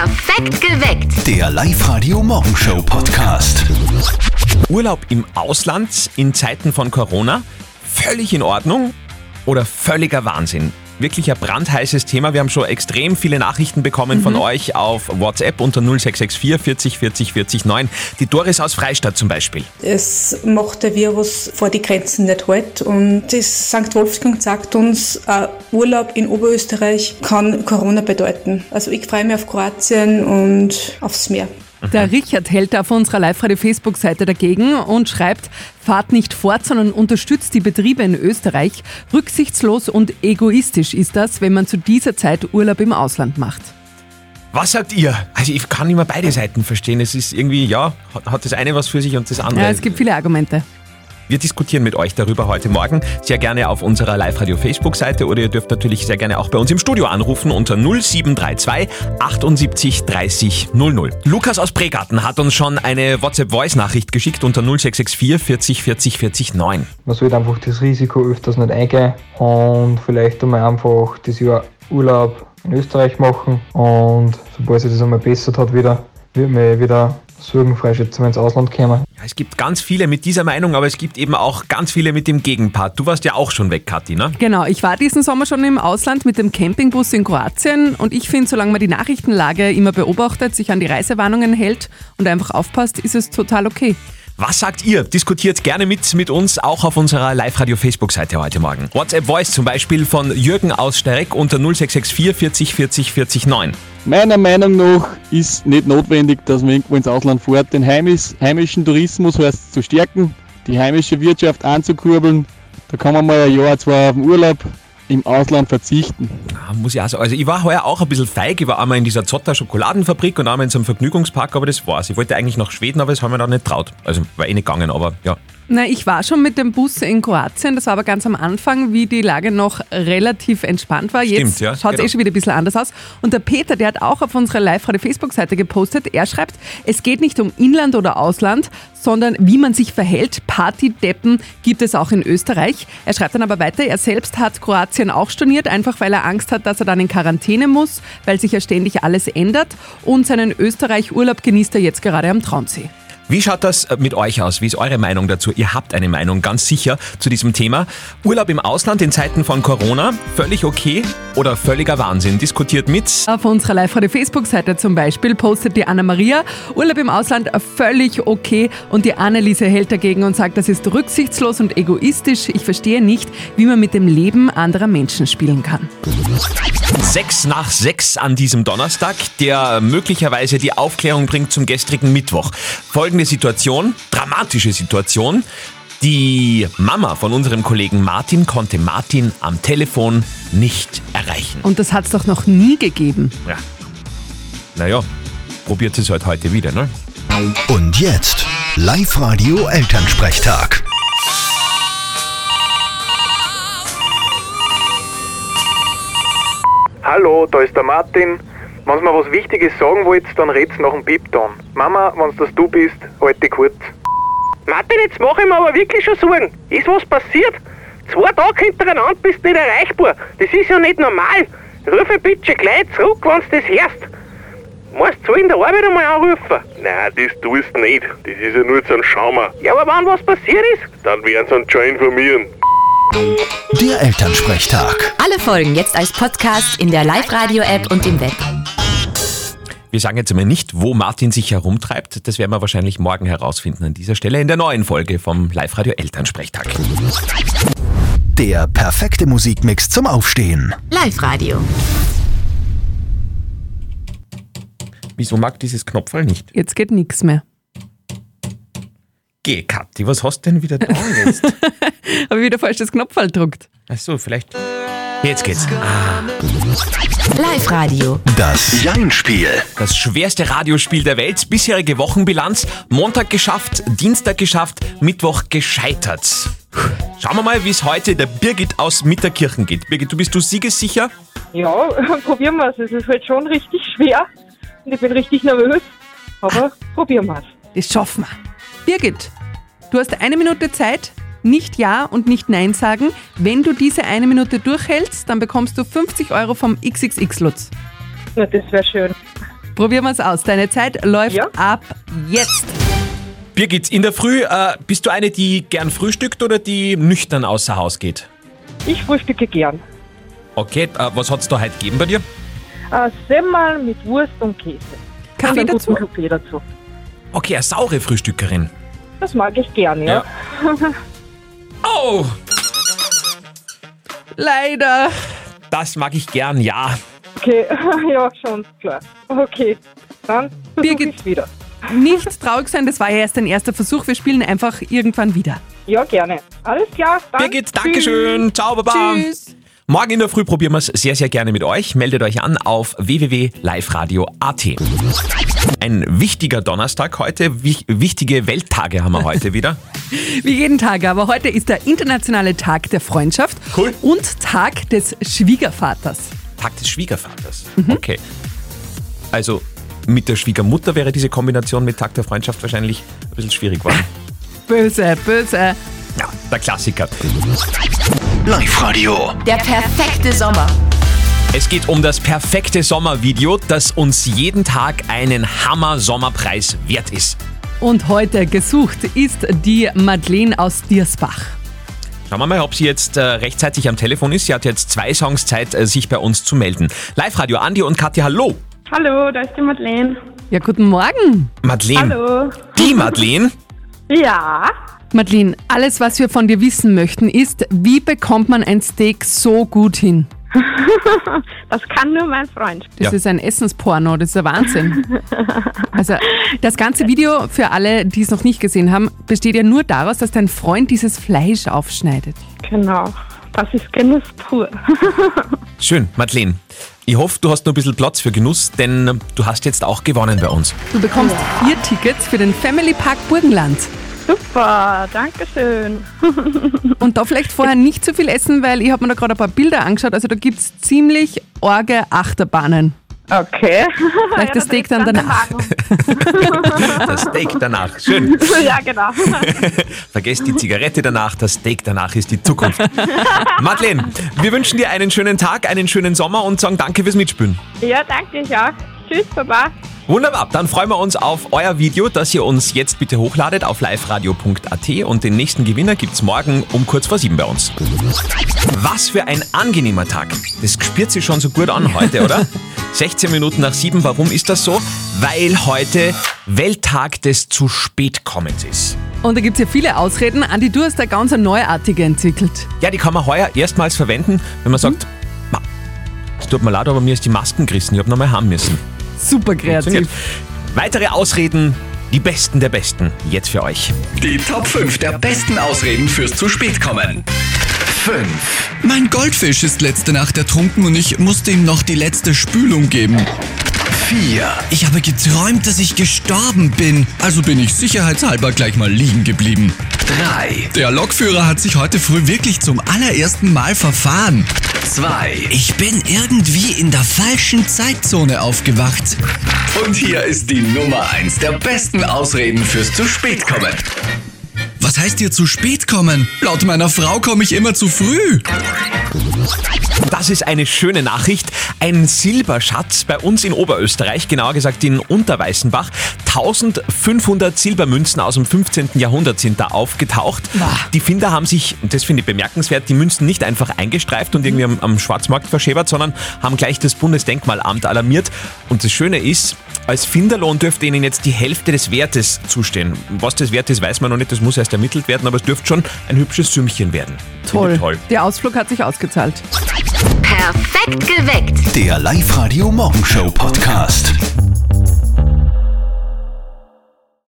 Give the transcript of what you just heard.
Perfekt geweckt. Der Live-Radio Morgenshow Podcast. Urlaub im Ausland in Zeiten von Corona, völlig in Ordnung oder völliger Wahnsinn? Wirklich ein brandheißes Thema. Wir haben schon extrem viele Nachrichten bekommen von euch auf WhatsApp unter 0664 40 40 40 9. Die Doris aus Freistadt zum Beispiel. Es macht der Virus vor die Grenzen nicht halt. Und das St. Wolfgang sagt uns, ein Urlaub in Oberösterreich kann Corona bedeuten. Also ich freue mich auf Kroatien und aufs Meer. Der Richard hält auf unserer Live-Radio-Facebook-Seite dagegen und schreibt, fahrt nicht fort, sondern unterstützt die Betriebe in Österreich. Rücksichtslos und egoistisch ist das, wenn man zu dieser Zeit Urlaub im Ausland macht. Was sagt ihr? Also ich kann immer beide Seiten verstehen. Es ist irgendwie, ja, hat- hat das eine was für sich und das andere. Ja, es gibt viele Argumente. Wir diskutieren mit euch darüber heute Morgen. Sehr gerne auf unserer Live-Radio-Facebook-Seite oder ihr dürft natürlich sehr gerne auch bei uns im Studio anrufen unter 0732 78 30 00. Lukas aus Pregarten hat uns schon eine WhatsApp-Voice-Nachricht geschickt unter 0664 40 40 40 9. Man sollte einfach das Risiko öfters nicht eingehen und vielleicht einmal einfach das Jahr Urlaub in Österreich machen und sobald sich das einmal bessert hat wieder, wird man wieder sorgenfrei schätzen, wir ins Ausland kommen. Ja, es gibt ganz viele mit dieser Meinung, aber es gibt eben auch ganz viele mit dem Gegenpart. Du warst ja auch schon weg, Kathi, ne? Genau, ich war diesen Sommer schon im Ausland mit dem Campingbus in Kroatien und ich finde, solange man die Nachrichtenlage immer beobachtet, sich an die Reisewarnungen hält und einfach aufpasst, ist es total okay. Was sagt ihr? Diskutiert gerne mit, mit uns, auch auf unserer Live-Radio-Facebook-Seite heute Morgen. WhatsApp-Voice zum Beispiel von Jürgen aus Stereck unter 0664 40 40 40 9. Meiner Meinung nach ist nicht notwendig, dass man irgendwo ins Ausland fährt. Den heimis, heimischen Tourismus heißt zu stärken, die heimische Wirtschaft anzukurbeln. Da kann man mal ein Jahr, zwei auf den Urlaub im Ausland verzichten. Ah, Muss ich auch sagen. Also ich war heuer auch ein bisschen feig. Ich war einmal in dieser Zotter Schokoladenfabrik und einmal in so einem Vergnügungspark, aber das war's. Ich wollte eigentlich nach Schweden, aber das haben wir dann nicht traut. Also war eh nicht gegangen, aber ja. Na, ich war schon mit dem Bus in Kroatien, das war aber ganz am Anfang, wie die Lage noch relativ entspannt war. Jetzt Stimmt, ja, schaut es genau. eh schon wieder ein bisschen anders aus. Und der Peter, der hat auch auf unserer Live-Radio-Facebook-Seite gepostet, er schreibt, es geht nicht um Inland oder Ausland, sondern wie man sich verhält. Partydeppen gibt es auch in Österreich. Er schreibt dann aber weiter, er selbst hat Kroatien auch storniert, einfach weil er Angst hat, dass er dann in Quarantäne muss, weil sich ja ständig alles ändert. Und seinen Österreich-Urlaub genießt er jetzt gerade am Traunsee. Wie schaut das äh, mit euch aus? Wie ist eure Meinung dazu? Ihr habt eine Meinung, ganz sicher, zu diesem Thema. Urlaub im Ausland in Zeiten von Corona, völlig okay oder völliger Wahnsinn? Diskutiert mit. Auf unserer Live-Radio-Facebook-Seite zum Beispiel postet die Anna-Maria Urlaub im Ausland völlig okay und die Anneliese hält dagegen und sagt, das ist rücksichtslos und egoistisch. Ich verstehe nicht, wie man mit dem Leben anderer Menschen spielen kann. Sechs nach sechs an diesem Donnerstag, der möglicherweise die Aufklärung bringt zum gestrigen Mittwoch. Folgende Situation, dramatische Situation. Die Mama von unserem Kollegen Martin konnte Martin am Telefon nicht erreichen. Und das hat es doch noch nie gegeben. Ja. Naja, probiert es halt heute wieder, ne? Und jetzt Live-Radio Elternsprechtag. Hallo, da ist der Martin. Wenn ihr mir was Wichtiges sagen wollt, dann red's nach dem Piepton. Mama, wenn das du bist, halt dich kurz. Martin, jetzt mach ich mir aber wirklich schon Sorgen. Ist was passiert? Zwei Tage hintereinander bist du nicht erreichbar. Das ist ja nicht normal. Rufe bitte gleich zurück, wenn du das hörst. Musst du in der Arbeit einmal anrufen? Nein, das tust du nicht. Das ist ja nur so ein Schaumer. Ja, aber wenn was passiert ist? Dann werden sie uns schon informieren. Der Elternsprechtag. Alle Folgen jetzt als Podcast in der Live-Radio-App und im Web. Wir sagen jetzt einmal nicht, wo Martin sich herumtreibt. Das werden wir wahrscheinlich morgen herausfinden an dieser Stelle in der neuen Folge vom Live-Radio Elternsprechtag. Der perfekte Musikmix zum Aufstehen. Live-Radio. Wieso mag dieses Knopfball nicht? Jetzt geht nichts mehr. Geh, Kathi, was hast du denn wieder da jetzt? Habe ich wieder falsch das Knopfball gedruckt. Achso, vielleicht. Jetzt geht's. Ah, Live-Radio. Das Jein-Spiel. das schwerste Radiospiel der Welt. Bisherige Wochenbilanz. Montag geschafft, Dienstag geschafft, Mittwoch gescheitert. Schauen wir mal, wie es heute der Birgit aus Mitterkirchen geht. Birgit, du bist du siegessicher? Ja, probieren wir es. Es ist halt schon richtig schwer und ich bin richtig nervös. Aber probieren wir es. Das schaffen wir. Birgit, du hast eine Minute Zeit, nicht Ja und nicht Nein sagen. Wenn du diese eine Minute durchhältst, dann bekommst du 50 Euro vom XXX-Lutz. Na, das wäre schön. Probieren wir es aus. Deine Zeit läuft ab jetzt. Birgit, in der Früh, äh, bist du eine, die gern frühstückt oder die nüchtern außer Haus geht? Ich frühstücke gern. Okay, äh, was hat's da heute gegeben bei dir? Äh, Semmel mit Wurst und Käse. Kaffee und dazu? guten Kaffee dazu. Okay, eine saure Frühstückerin. Das mag ich gern, ja. Oh, Leider. das mag ich gern, ja. Okay, ja, schon, klar. Okay, dann versuche Birgit. ich wieder. Nicht traurig sein, das war ja erst ein erster Versuch. Wir spielen einfach irgendwann wieder. Ja, gerne. Alles klar, dann Birgit, Dankeschön. Ciao, Baba. Tschüss. Morgen in der Früh probieren wir es sehr, sehr gerne mit euch. Meldet euch an auf www.liveradio.at. Ein wichtiger Donnerstag heute. Wich- wichtige Welttage haben wir heute wieder. Wie jeden Tag, aber heute ist der internationale Tag der Freundschaft Cool. und Tag des Schwiegervaters. Tag des Schwiegervaters. Okay. Also mit der Schwiegermutter wäre diese Kombination mit Tag der Freundschaft wahrscheinlich ein bisschen schwierig geworden. Böse, böse. Ja, der Klassiker. Live-Radio. Der perfekte Sommer. Es geht um das perfekte Sommervideo, das uns jeden Tag einen Hammer-Sommerpreis wert ist. Und heute gesucht ist die Madeleine aus Diersbach. Schauen wir mal, ob sie jetzt äh, rechtzeitig am Telefon ist. Sie hat jetzt zwei Songs Zeit, äh, sich bei uns zu melden. Live-Radio, Andi und Katja, hallo. Hallo, da ist die Madeleine. Ja, guten Morgen. Madeleine. Hallo. Die Madeleine? Ja, Madeleine, alles, was wir von dir wissen möchten, ist, wie bekommt man ein Steak so gut hin? das kann nur mein Freund. Das Ja. ist ein Essensporno, das ist der Wahnsinn. Also, das ganze Video für alle, die es noch nicht gesehen haben, besteht ja nur daraus, dass dein Freund dieses Fleisch aufschneidet. Genau, das ist Genuss pur. Schön, Madeleine. Ich hoffe, du hast noch ein bisschen Platz für Genuss, denn du hast jetzt auch gewonnen bei uns. Du bekommst vier Tickets für den Family Park Burgenland. Super, danke schön. Und da vielleicht vorher nicht zu viel essen, weil ich habe mir da gerade ein paar Bilder angeschaut. Also da gibt es ziemlich orge Achterbahnen. Okay. Vielleicht das Steak dann danach. Das Steak danach. Schön. ja, genau. Vergesst die Zigarette danach, das Steak danach ist die Zukunft. Madeleine, wir wünschen dir einen schönen Tag, einen schönen Sommer und sagen danke fürs Mitspielen. Ja, danke ich auch. Tschüss, Baba. Wunderbar, dann freuen wir uns auf euer Video, das ihr uns jetzt bitte hochladet auf liveradio.at und den nächsten Gewinner gibt's morgen um kurz vor sieben bei uns. Was für ein angenehmer Tag. Das spürt sich schon so gut an heute, oder? 16 Minuten nach sieben, warum ist das so? Weil heute Welttag des zu spät kommens ist. Und da gibt es ja viele Ausreden. Andi, du hast da ganz eine neuartige entwickelt. Ja, die kann man heuer erstmals verwenden, wenn man sagt, "Ma, es tut mir leid, aber mir ist die Masken gerissen, ich habe nochmal haben müssen. Super kreativ. Weitere Ausreden, die besten der besten, jetzt für euch. Die Top 5 der besten Ausreden fürs zu spät kommen. 5. Mein Goldfisch ist letzte Nacht ertrunken und ich musste ihm noch die letzte Spülung geben. 4. Ich habe geträumt, dass ich gestorben bin, also bin ich sicherheitshalber gleich mal liegen geblieben. 3. Der Lokführer hat sich heute früh wirklich zum allerersten Mal verfahren. 2. Ich bin irgendwie in der falschen Zeitzone aufgewacht. Und hier ist die Nummer 1 der besten Ausreden fürs zu spät kommen. Was heißt hier zu spät kommen? Laut meiner Frau komme ich immer zu früh. Das ist eine schöne Nachricht. Ein Silberschatz bei uns in Oberösterreich, genauer gesagt in Unterweißenbach. 1500 Silbermünzen aus dem 15. Jahrhundert sind da aufgetaucht. Die Finder haben sich, und das finde ich bemerkenswert, die Münzen nicht einfach eingestreift und irgendwie am, am Schwarzmarkt verschäbert, sondern haben gleich das Bundesdenkmalamt alarmiert. Und das Schöne ist, als Finderlohn dürfte ihnen jetzt die Hälfte des Wertes zustehen. Was das Wert ist, weiß man noch nicht, das muss erst ermittelt werden, aber es dürfte schon ein hübsches Sümmchen werden. Toll. toll. Der Ausflug hat sich ausgezahlt. Perfekt geweckt. Der Live-Radio Morgenshow Podcast.